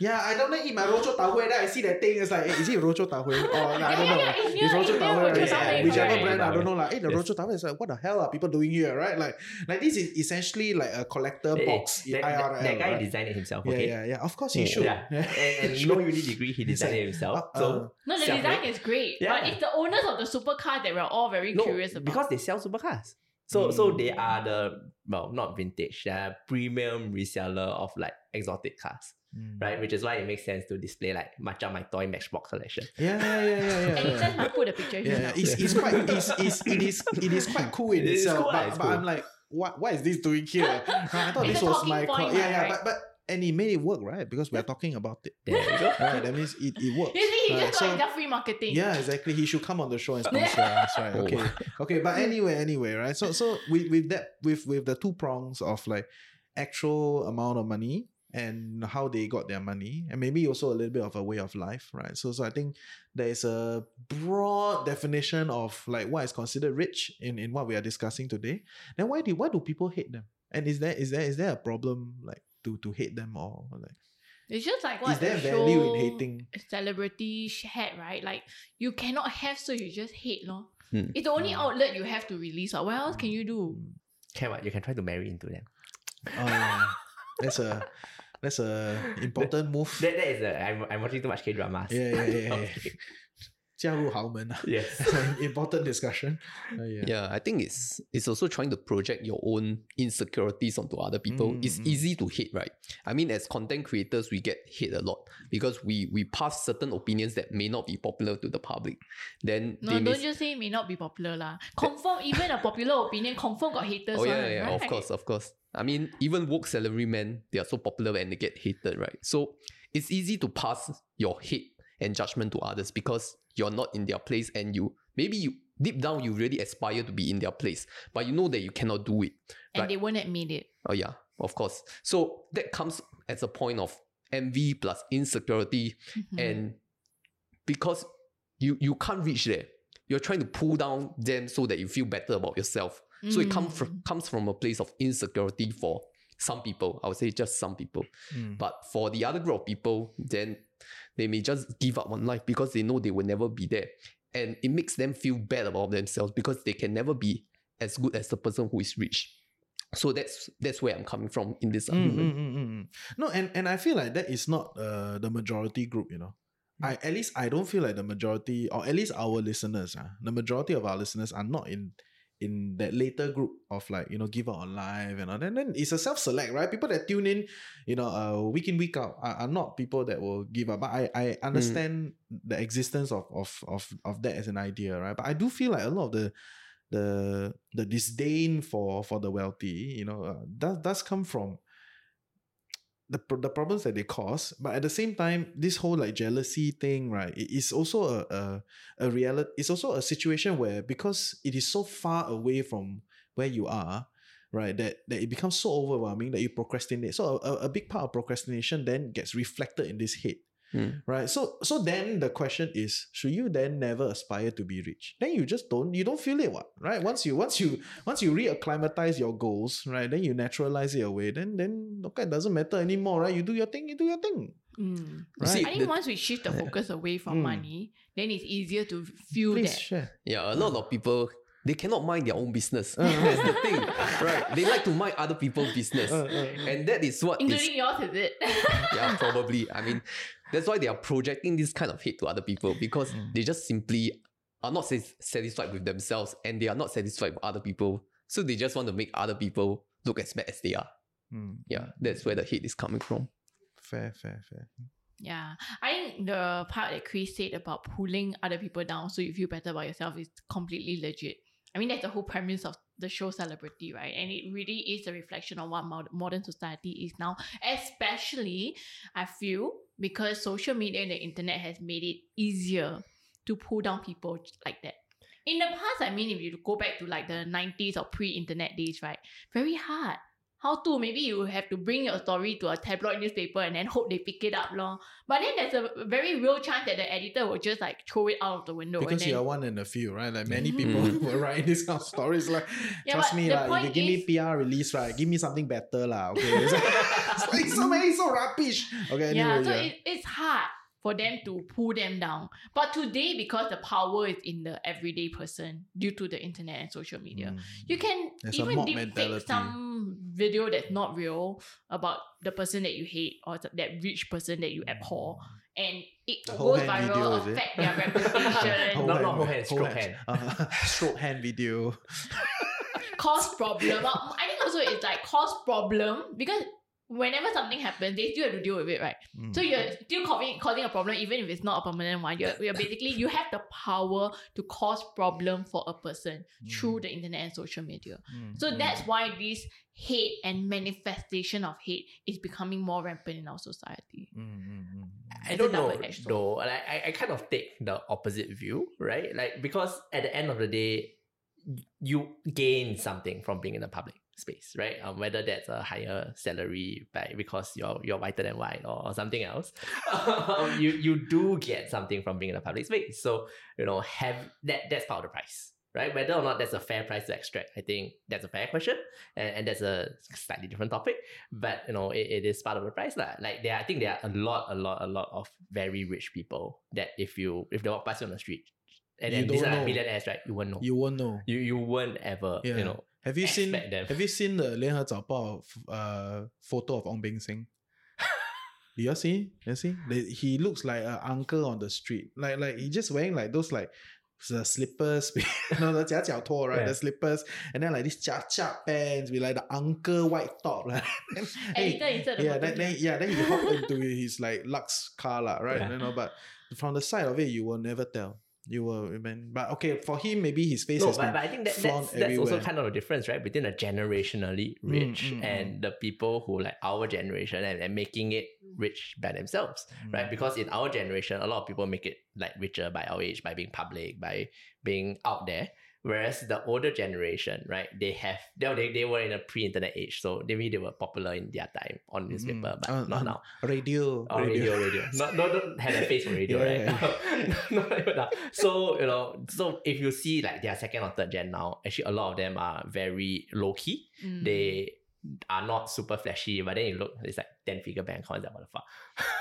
Yeah, I don't like eat my Rochor tau huey. Then I see that thing. It's like, eh, is it Rochor tau huey? Oh, I Yeah, don't yeah, know. yeah, it's near- It's Rochor it's tau huey. Rochor right? Yeah, Whichever correct. brand, I don't know. Tau Like, eh, the Yes. Rochor tau huey is like, what the hell are people doing here, right? Like, like this is essentially like a collector Eh, box. that, IRL, that, that guy right? designed it himself. Okay. yeah, yeah. Of course he Yeah. should. Yeah. And, and no uni degree, he designed like, it himself. uh, so uh, no, the design is great. But Yeah. it's the owners of the supercar that we're all very no, curious about. because they sell supercars. So so they Mm. are the well not vintage, they are premium reseller of like exotic cars, Mm. right? Which is why it makes sense to display like Matcha My Toy Matchbox collection. Yeah, yeah, yeah, yeah, yeah. and it yeah. says might put a picture here. Yeah, it's, it's quite it's, it's, it is it is quite cool in It is itself. cool, but it's but cool. I'm like, what what is this doing here? I thought It's this a was my point, call. Yeah, yeah, right? but but and it made it work, right? Because we're talking about it. There you go. Right, that means it, it works. You see, he right? just got So- enough free marketing. yeah, exactly. He should come on the show and sponsor us, right? Oh. Okay, okay. But anyway, anyway, right? So, so with with that, with with the two prongs of like actual amount of money and how they got their money, and maybe also a little bit of a way of life, right? So, so I think there is a broad definition of like what is considered rich in in what we are discussing today. Then why do why do people hate them? And is there is there is there a problem like to to hate them or like It's just like what is there the value in hating? Celebrity sh- had, right? Like you cannot have, so you just hate, no. Hmm. It's the only outlet you have to release. Or what else can you do? Can what? You can try to marry into them. Oh, yeah. that's a that's a important move. That, that is a, I'm, I'm watching too much K dramas. yeah, yeah, yeah, yeah. 加入豪门啊 Yes. important discussion. Uh, yeah. Yeah, I think it's it's also trying to project your own insecurities onto other people. It's Mm, mm. easy to hate, right? I mean, as content creators, we get hate a lot because we we pass certain opinions that may not be popular to the public. Then No, they may don't just say may not be popular lah. Confirm, even a popular opinion, confirm got haters. Oh yeah, one, yeah, of right? course, of course. I mean, even woke salary men, they are so popular and they get hated, right? So it's easy to pass your hate and judgment to others because you're not in their place and you maybe you deep down you really aspire to be in their place, but you know that you cannot do it. And right? they won't admit it. Oh yeah, of course. So that comes as a point of envy plus insecurity, Mhm. and because you you can't reach there, you're trying to pull down them so that you feel better about yourself. So it comes from comes from a place of insecurity for some people. I would say just some people, Mm. but for the other group of people, then they may just give up on life because they know they will never be there, and it makes them feel bad about themselves because they can never be as good as the person who is rich. So that's that's where I'm coming from in this Mm, argument. mm, mm, mm, mm. No, and, and I feel like that is not uh, the majority group, you know. I at least I don't feel like the majority, or at least our listeners, uh, the majority of our listeners are not in in that later group of like you know give up on life and all. And then it's a self select, right? People that tune in, you know, uh, week in week out are, are not people that will give up. But I I understand the existence of of of of that as an idea, right? But I do feel like a lot of the the the disdain for for the wealthy, you know, uh, does does come from the the problems that they cause. But at the same time, this whole like jealousy thing, right? It is also a a, a reality. It's also a situation where because it is so far away from where you are, right? That that it becomes so overwhelming that you procrastinate. So a, a, big part of procrastination then gets reflected in this hate Mm. right so so then the question is should you then never aspire to be rich then you just don't you don't feel it what right once you once you once you reacclimatize your goals right then you naturalize it away then then okay it doesn't matter anymore right you do your thing you do your thing Mm. Right see, I think the- once we shift the focus away from Mm. money, then it's easier to feel please that. share Yeah, a lot of people they cannot mind their own business. Uh, That's the thing, right? They like to mind other people's business, Uh, uh, and that is what Including yours, is it? yeah probably. I mean, that's why they are projecting this kind of hate to other people because Mm. they just simply are not satisfied with themselves and they are not satisfied with other people. So they just want to make other people look as bad as they are. Hmm. Yeah, that's where the hate is coming from. fair fair fair Yeah, I think the part that Chris said about pulling other people down so you feel better about yourself is completely legit. I mean, that's the whole premise of the show Celebrity, right? And it really is a reflection of what modern society is now, especially, I feel, because social media and the internet has made it easier to pull down people like that. In the past, I mean, if you go back to like the 90s or pre internet days, right? Very hard. how to maybe you have to bring your story to a tabloid newspaper and then hope they pick it up lor. But then there's a very real chance that the editor will just like throw it out of the window. Because and then, you are one in a few, right? Like many mm-hmm. people mm-hmm. will writing these kind of stories. Like, Yeah, trust me, like, if you point give me is- PR release, right? Give me something better, lah. Okay, it's like, it's so many so rubbish. Okay, yeah, anyway, so yeah. It, it's hard for them to pull them down. But today, because the power is in the everyday person due to the internet and social media, Mm. you can There's even mob deep fake some video that's not real about the person that you hate or that rich person that you abhor, and it The whole goes hand viral, video, is it? affect their reputation, Whole Not- not whole hand, stroke Uh, stroke hand video. cause problem. But I think also it's like cause problem because whenever something happens, they still have to deal with it, right? Mm. So you're still causing, causing a problem even if it's not a permanent one. You're, you're basically you have the power to cause problem for a person through the internet and social media. Mm, So mm. that's why this hate and manifestation of hate is becoming more rampant in our society. Mm, mm, mm. I don't know though. Like I, I kind of take the opposite view, right? Like because at the end of the day, you gain something from being in the public space, right? Um, whether that's a higher salary by because you're you're whiter than white or, or something else, um, you you do get something from being in a public space. So you know, have that that's part of the price. Right, whether or not that's a fair price to extract, I think that's a fair question, and, and that's a slightly different topic. But you know, it, it is part of the price, lah. Like there, I think there are a lot, a lot, a lot of very rich people that if you if they walk past you on the street, and, You and these are know. millionaires, right? You won't know. You won't know. you you won't ever, Yeah. you know. Have you seen them. Have you seen the 联合早报 uh photo of Ong Beng Seng? Do you see? You see? He looks like an uncle on the street. Like like he just wearing like those like the slippers, no you know, the 夹脚拖, right? Yeah. The slippers, and then like these cha cha pants with like the uncle white top, right? hey, yeah, the then, then, yeah, then he hop into his like luxe car, lah, right? Yeah. You know, but from the side of it, you will never tell. You will, man. But okay, for him, maybe his face No, has but, been but I think that, that's, that's also kind of a difference, right? Between the generationally rich mm, and the people who like our generation and, and making it rich by themselves, Mm. right? Because in our generation, a lot of people make it like richer by our age, by being public, by being out there. Whereas the older generation, right, they have they, they, they were in a pre-internet age, so maybe they were popular in their time on newspaper, but Uh, not uh, now. Radio, Oh, radio, radio. Not, not, not have a face for radio, Yeah, right? not even now. So, you know, so if you see like their second or third gen now, actually a lot of them are very low key. Mm. They are not super flashy, but then you look, it's like 10 figure bank accounts, like, what the fuck?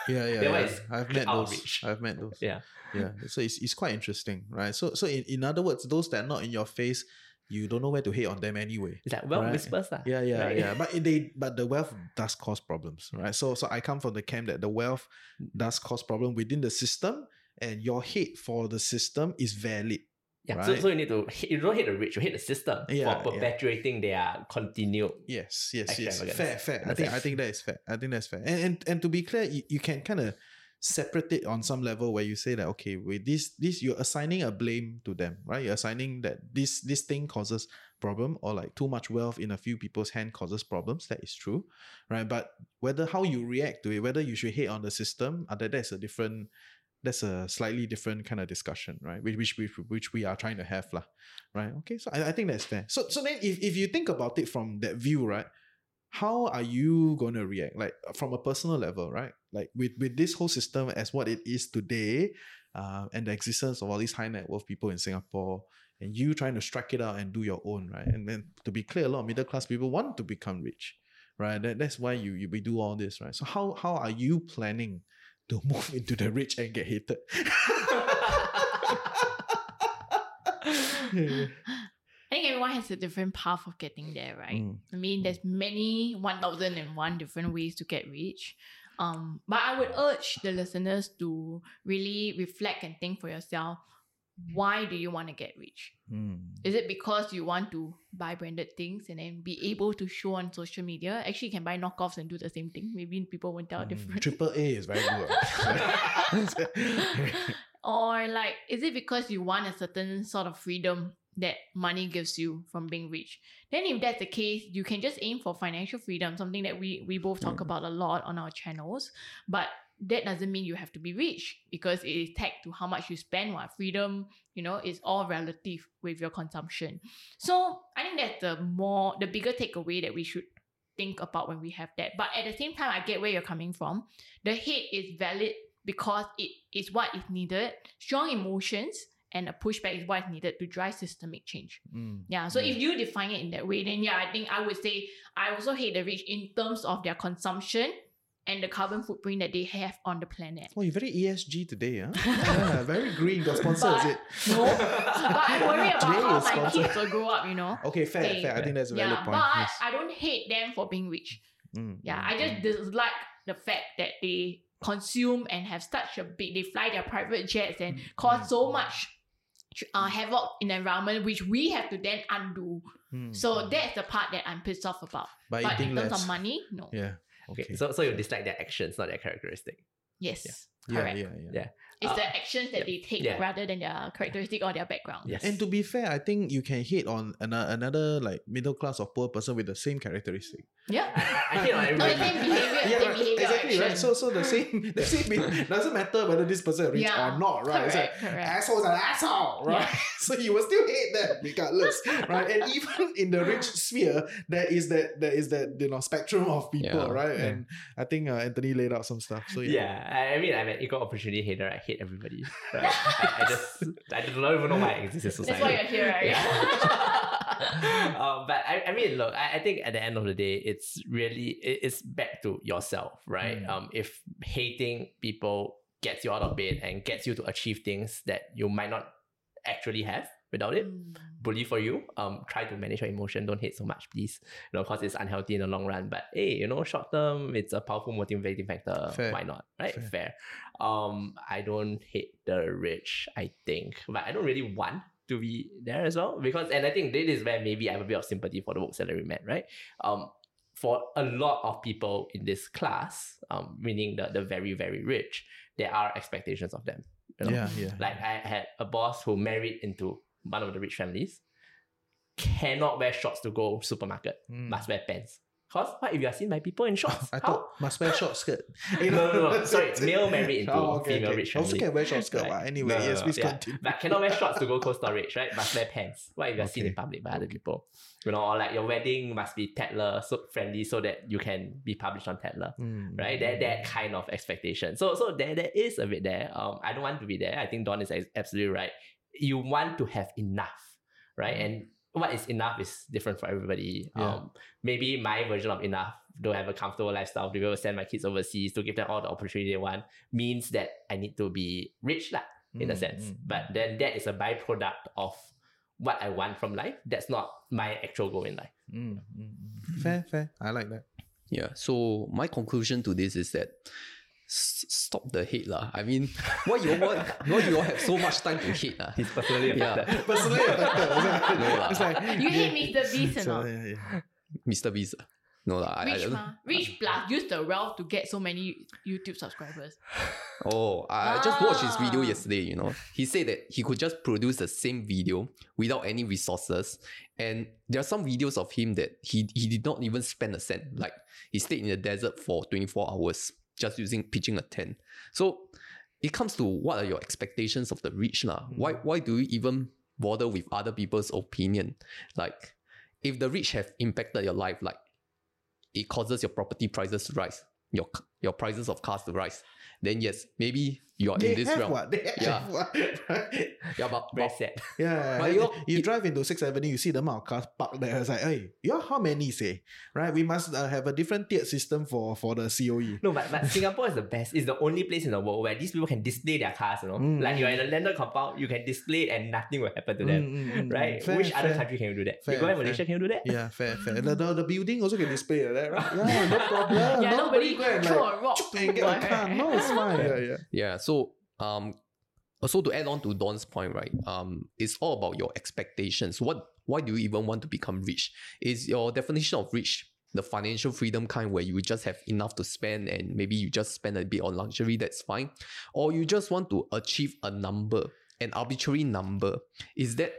Yeah, yeah, yeah. is I've met those. I've met those. Yeah. yeah. So it's, it's quite interesting, right? So so in, in other words, those that are not in your face, you don't know where to hate on them anyway. It's like, well, Right. whispers. lah, Yeah, yeah, right? yeah. But they but the wealth does cause problems, right? So so I come from the camp that the wealth does cause problem within the system, and your hate for the system is valid. Yeah, so, right? so you need to, you don't hate the rich, you hate the system Yeah, for yeah. perpetuating their continued. Yes, yes, yes. Fair, fair. I think it. I think that is fair. I think that's fair. And and, and to be clear, you, you can kind of separate it on some level where you say that okay, with this this you're assigning a blame to them, right? You're assigning that this this thing causes problem or like too much wealth in a few people's hand causes problems. That is true, right? But whether how you react to it, whether you should hate on the system, uh, that that's a different. That's a slightly different kind of discussion, right? Which which which, which we are trying to have, lah, right? Okay, so I, I think that's fair. So so then if, if you think about it from that view, right? how are you going to react like from a personal level right like with with this whole system as what it is today uh, and the existence of all these high net worth people in singapore and you trying to strike it out and do your own right and then to be clear a lot of middle class people want to become rich right that, that's why you, you we do all this right so how how are you planning to move into the rich and get hated I think everyone has a different path of getting there, right? Mm. I mean, there's many 1001 different ways to get rich. Um, but I would urge the listeners to really reflect and think for yourself why do you want to get rich? Mm. Is it because you want to buy branded things and then be able to show on social media? Actually, you can buy knockoffs and do the same thing. Maybe people won't tell Mm. different. triple a is very good or like, is it because you want a certain sort of freedom that money gives you from being rich? Then, if that's the case, you can just aim for financial freedom, something that we we both talk about a lot on our channels. But that doesn't mean you have to be rich because it is tagged to how much you spend. What freedom, you know, is all relative with your consumption. So I think that's the more the bigger takeaway that we should think about when we have that. But at the same time, I get where you're coming from. The hate is valid because it is what is needed. Strong emotions and a pushback is what is needed to drive systemic change. Mm. Yeah. So if you define it in that way, then yeah, I think I would say I also hate the rich in terms of their consumption and the carbon footprint that they have on the planet. Oh, you're very ESG today, huh? yeah, very green. Got sponsor, is it? No, but I worry about Today how my sponsored. kids will grow up, you know. Okay, fair, Hey. fair. I think that's a valid yeah, point. but Yes. I don't hate them for being rich. Mm, Yeah, mm, I just mm. dislike the fact that they consume and have such a big, they fly their private jets and Mm, cause so much uh, havoc in the environment, which we have to then undo. Mm, So mm. that's the part that I'm pissed off about. But eating in terms less. of money, no. Yeah. Okay. So so you dislike their actions, not their characteristic. Yes. Yeah, Correct. yeah, yeah. Yeah. It's Uh, the actions that yeah. they take Yeah. rather than their characteristic or their background. Yes. And to be fair, I think you can hate on another, another like middle class or poor person with the same characteristic. Yeah. I, I hate on No, the same behavior, yeah, same right, behavior, exactly right. So so the same the same be- doesn't matter whether this person is rich Yeah, or not, right? It's like, correct, correct. asshole's an asshole, right? Yeah. so you will still hate them regardless, right? And even in the rich sphere, there is that there is that you know spectrum of people, Yeah, right? yeah. And I think uh, Anthony laid out some stuff. So yeah. Yeah, I I mean, I'm an equal opportunity hater. I hate everybody. Right? I, I just, I don't even know why I exist in society. That's why you're here, right? Yeah. um, but I, I mean, look, I, I think at the end of the day, it's really it, it's back to yourself, right? Mm. Um, if hating people gets you out of bed and gets you to achieve things that you might not actually have without it, Mm. Bully for you. Um, try to manage your emotion. Don't hate so much, please. You know, because it's unhealthy in the long run. But hey, you know, short term, it's a powerful motivating factor. Fair. Why not? Right? Fair. Fair. Um, I don't hate the rich. I think, but I don't really want to be there as well because, and I think this is where maybe I have a bit of sympathy for the Woke Salaryman. Right? Um, for a lot of people in this class, um, meaning the the very very rich, there are expectations of them. You know? Yeah, yeah. Like I had a boss who married into one of the rich families, cannot wear shorts to go supermarket, Mm. must wear pants. Cause what if you are seen by people in shorts? I How? thought must wear short skirt. no, no, no. Sorry, male married into Oh, okay, female okay. rich Also family. can wear short skirt. Right. Anyway, No, yes, no, please yeah. continue. But cannot wear shorts to go cold storage, right? Must wear pants. What if you're seen in public by other people? You know, or like your wedding must be Tatler so friendly so that you can be published on Tatler. Mm. Right? That that kind of expectation. So so there there is a bit there. Um I don't want to be there. I think Dawn is absolutely right. You want to have enough, right? And what is enough is different for everybody. Yeah. Um maybe my version of enough to have a comfortable lifestyle, to be able to send my kids overseas, to give them all the opportunity they want, means that I need to be rich, lah, in a Mm, sense. mm, But then that is a byproduct of what I want from life. That's not my actual goal in life. Mm, mm, mm. Fair, fair. I like that. Yeah. So my conclusion to this is that s- stop the hate lah. I mean, why you all want, why you all have so much time to hate lah? He's personally Yeah. Personally affected. No lah. it's like You hate Mr. Beast or So, not? yeah, yeah. Mr. Beast. ah. No lah. I, I Rich don't- ma. Rich plus use the wealth to get so many YouTube subscribers. Oh, I I just watched his video Ah. yesterday, you know. He said that he could just produce the same video without any resources. And there are some videos of him that he, he did not even spend a cent. Like he stayed in the desert for 24 hours just using pitching a tent. So it comes to what are your expectations of the rich lah? Mm. Why why do you even bother with other people's opinion? Like if the rich have impacted your life, like it causes your property prices to rise, your your prices of cars to rise, then yes, maybe you are They in this have realm. what? They have Yeah. what? Yeah, but, Very but sad. Yeah, But you, you- you it- drive into 6th Avenue, you see the amount of cars parked there. It's like, hey, you how many say? Right? We must uh, have a different tiered system for, for the. COE. No, but, but Singapore is the best. It's the only place in the world where these people can display their cars, you know. Mm, like you're in a landed compound, you can display it and nothing will happen to them. Mm, mm, mm, Right? Fair, Which other country can you do that? Fair, you go in fair. Malaysia, can you do that? Yeah, fair, fair. The, the, the building also can display like that, right? Yeah, no problem. Yeah, nobody go and throw like, a rock to and get a car. No, it's fine. Yeah, yeah. yeah, so um also to add on to Dawn's point, right? Um, it's all about your expectations. What why do you even want to become rich? Is your definition of rich the financial freedom kind where you just have enough to spend and maybe you just spend a bit on luxury, that's fine. Or you just want to achieve a number, an arbitrary number. Is that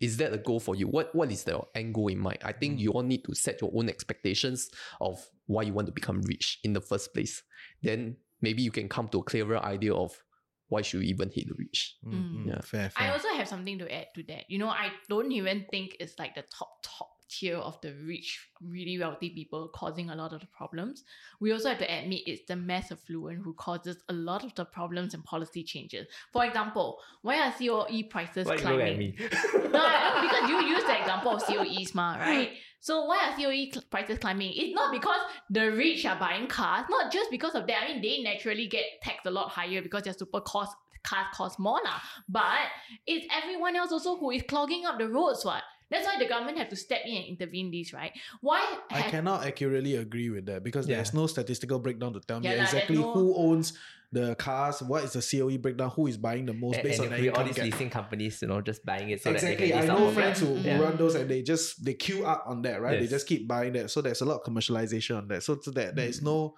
is that a goal for you? What what is the end goal in mind? I think you all need to set your own expectations of why you want to become rich in the first place. Then maybe you can come to a clearer idea of why should you even hate the rich. Mm, mm, Yeah. Fair, fair. I also have something to add to that. You know, I don't even think it's like the top top tier of the rich, really wealthy people causing a lot of the problems. We also have to admit it's the mass affluent who causes a lot of the problems and policy changes. For example, why are COE prices Why you climbing? look at me? no, because you use the example of COEs, ma, right? So why are COE prices climbing? It's not because the rich are buying cars, not just because of that. I mean, they naturally get taxed a lot higher because their super cost cars cost more now. But it's everyone else also who is clogging up the roads, what? That's why the government have to step in and intervene this, right? Why I cannot accurately agree with that because Yeah. there's no statistical breakdown to tell me Yeah lah, exactly no- who owns the cars, what is the COE breakdown, who is buying the most and, based and on it their could be all these leasing companies, you know, just buying it so exactly. that I they can know lease friends who, Yeah. run those and they just they queue up on that, right? They just keep buying that. So there's a lot of commercialization on that. So, so that there is mm. no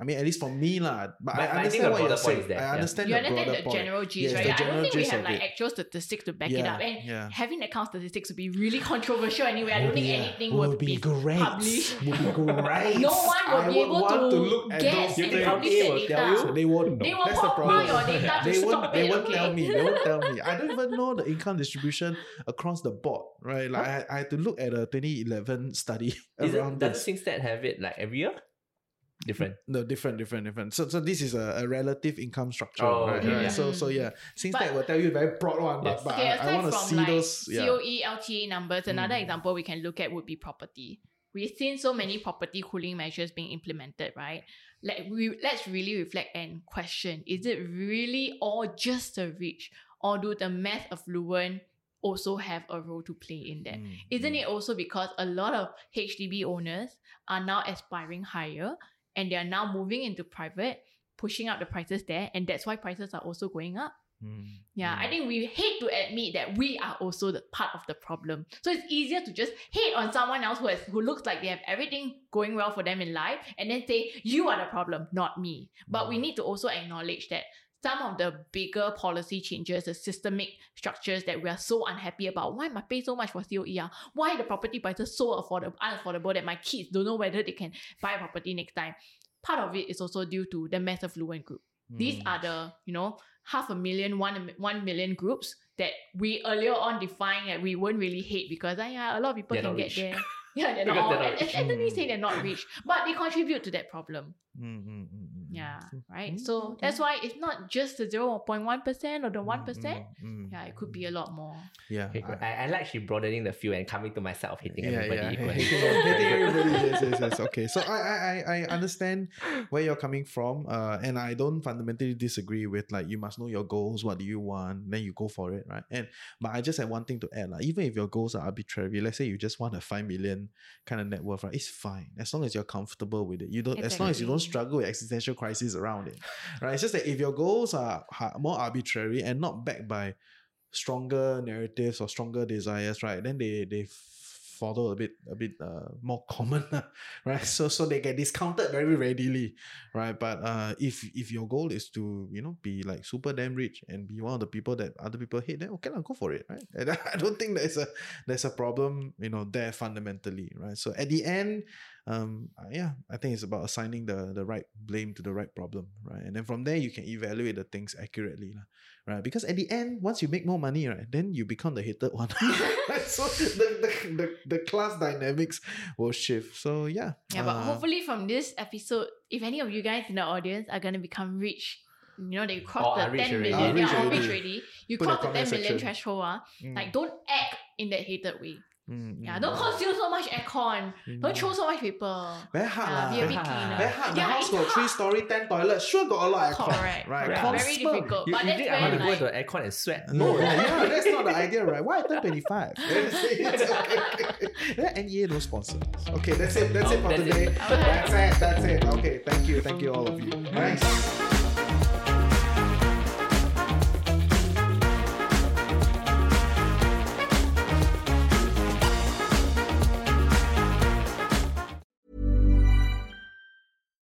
I mean, at least for me, lah. But, But- but I I understand the what you're saying. is that, I yeah. understand you the understand broader the point. general gist, Yes, right? the I don't think we have of like it. actual statistics to back it up. And yeah. having account statistics would be really controversial anyway. I don't think be, uh, anything would would be be great. published. Would be great. No one would I be able want to look at guess those and publish A the will tell data. you. They won't. They will That's the profile problem. your data to they won't. stop They it, won't tell me. They won't tell me. I don't even know the income distribution across the board. Right? Like I, I had to look at a 2011 study around it, this. does SingStat have it like every year? Different. No, different, different, different. So, so this is a, a relative income structure, Oh, right? okay, right. yeah. So, so yeah, since But- that will tell you a very broad one, but, Yes. but Okay, I, aside want to see like those. Yeah. COE, LTA numbers, another Mm. example we can look at would be property. We've seen so many property cooling measures being implemented, right? Like we let's really reflect and question: Is it really all just the rich, or do the mass affluent also have a role to play in that? Mm, Isn't mm. it also because a lot of HDB owners are now aspiring higher and they are now moving into private, pushing up the prices there, and that's why prices are also going up? Mm, Yeah, I mm. think we hate to admit that we are also the part of the problem. So it's easier to just hate on someone else who has who looks like they have everything going well for them in life and then say you are the problem, not me. But we need to also acknowledge that some of the bigger policy changes, the systemic structures that we are so unhappy about. Why am I pay so much for COE? ah? Why the property prices so affordable, unaffordable that my kids don't know whether they can buy a property next time? Part of it is also due to the mass affluent group. These Mm. are the, you know, half a million, one, one million groups that we earlier on defined that we won't really hate because uh, yeah, a lot of people They're can get rich. there. Yeah, they're not all. they're not As. Anthony say they're not rich, but they contribute to that problem. Mm, mm, mm, mm, mm. Yeah, True. right. Mm, So okay. that's why it's not just the zero point one percent or the Mm, one percent. mm, mm, Yeah, it could be a lot more. Yeah. Okay, good. I- I, I like she broadening the field and coming to myself hating yeah, everybody. yeah, equally. hating, hating everybody. Yes, yes, yes. Okay, so I, I, I, I understand where you're coming from, uh, and I don't fundamentally disagree with like you must know your goals. What do you want? Then you go for it, right? And but I just have one thing to add, like even if your goals are arbitrary, let's say you just want a five million kind of net worth, right? It's fine as long as you're comfortable with it. You don't, as long as you don't struggle with existential crisis around it, right? It's just that if your goals are more arbitrary and not backed by stronger narratives or stronger desires, right? Then they they follow a bit a bit uh, more common, right? So so they get discounted very readily, right? But uh, if if your goal is to you know be like super damn rich and be one of the people that other people hate, then okay, lah, go for it, right? And I don't think there's a there's a problem you know there fundamentally, right? So at the end, um, uh, yeah, I think it's about assigning the the right blame to the right problem, right? And then from there you can evaluate the things accurately, lah, right? Because at the end, once you make more money, right, then you become the hated one. So the, the, the, the class dynamics will shift. So yeah. Yeah, but uh, hopefully from this episode, if any of you guys in the audience are gonna become rich, you know, they cross Or the are rich 10 already. million, Are yeah, rich already. already. You Put cross the 10 million section. threshold, ah. mm, like don't act in that hated way. Mm, Yeah, mm, don't consume so much aircon. Don't Mm. throw so much paper. Very hard Yeah, be a Very bit hard. cleaner. Very hard. The Yeah, house it's got three story, ten toilets. Sure got a lot of aircon. Correct. Right. correct. Confirm. Very difficult. You, but you that's think I when want to go like, into the aircon and sweat? No, yeah, yeah, that's not the idea, right? Why I turn 25? It's okay. Yeah, NEA no sponsor. Okay, that's it. That's it Oh, for that's it. today. Alright. That's it. That's it. Okay, thank you. Thank you, all of you. Nice.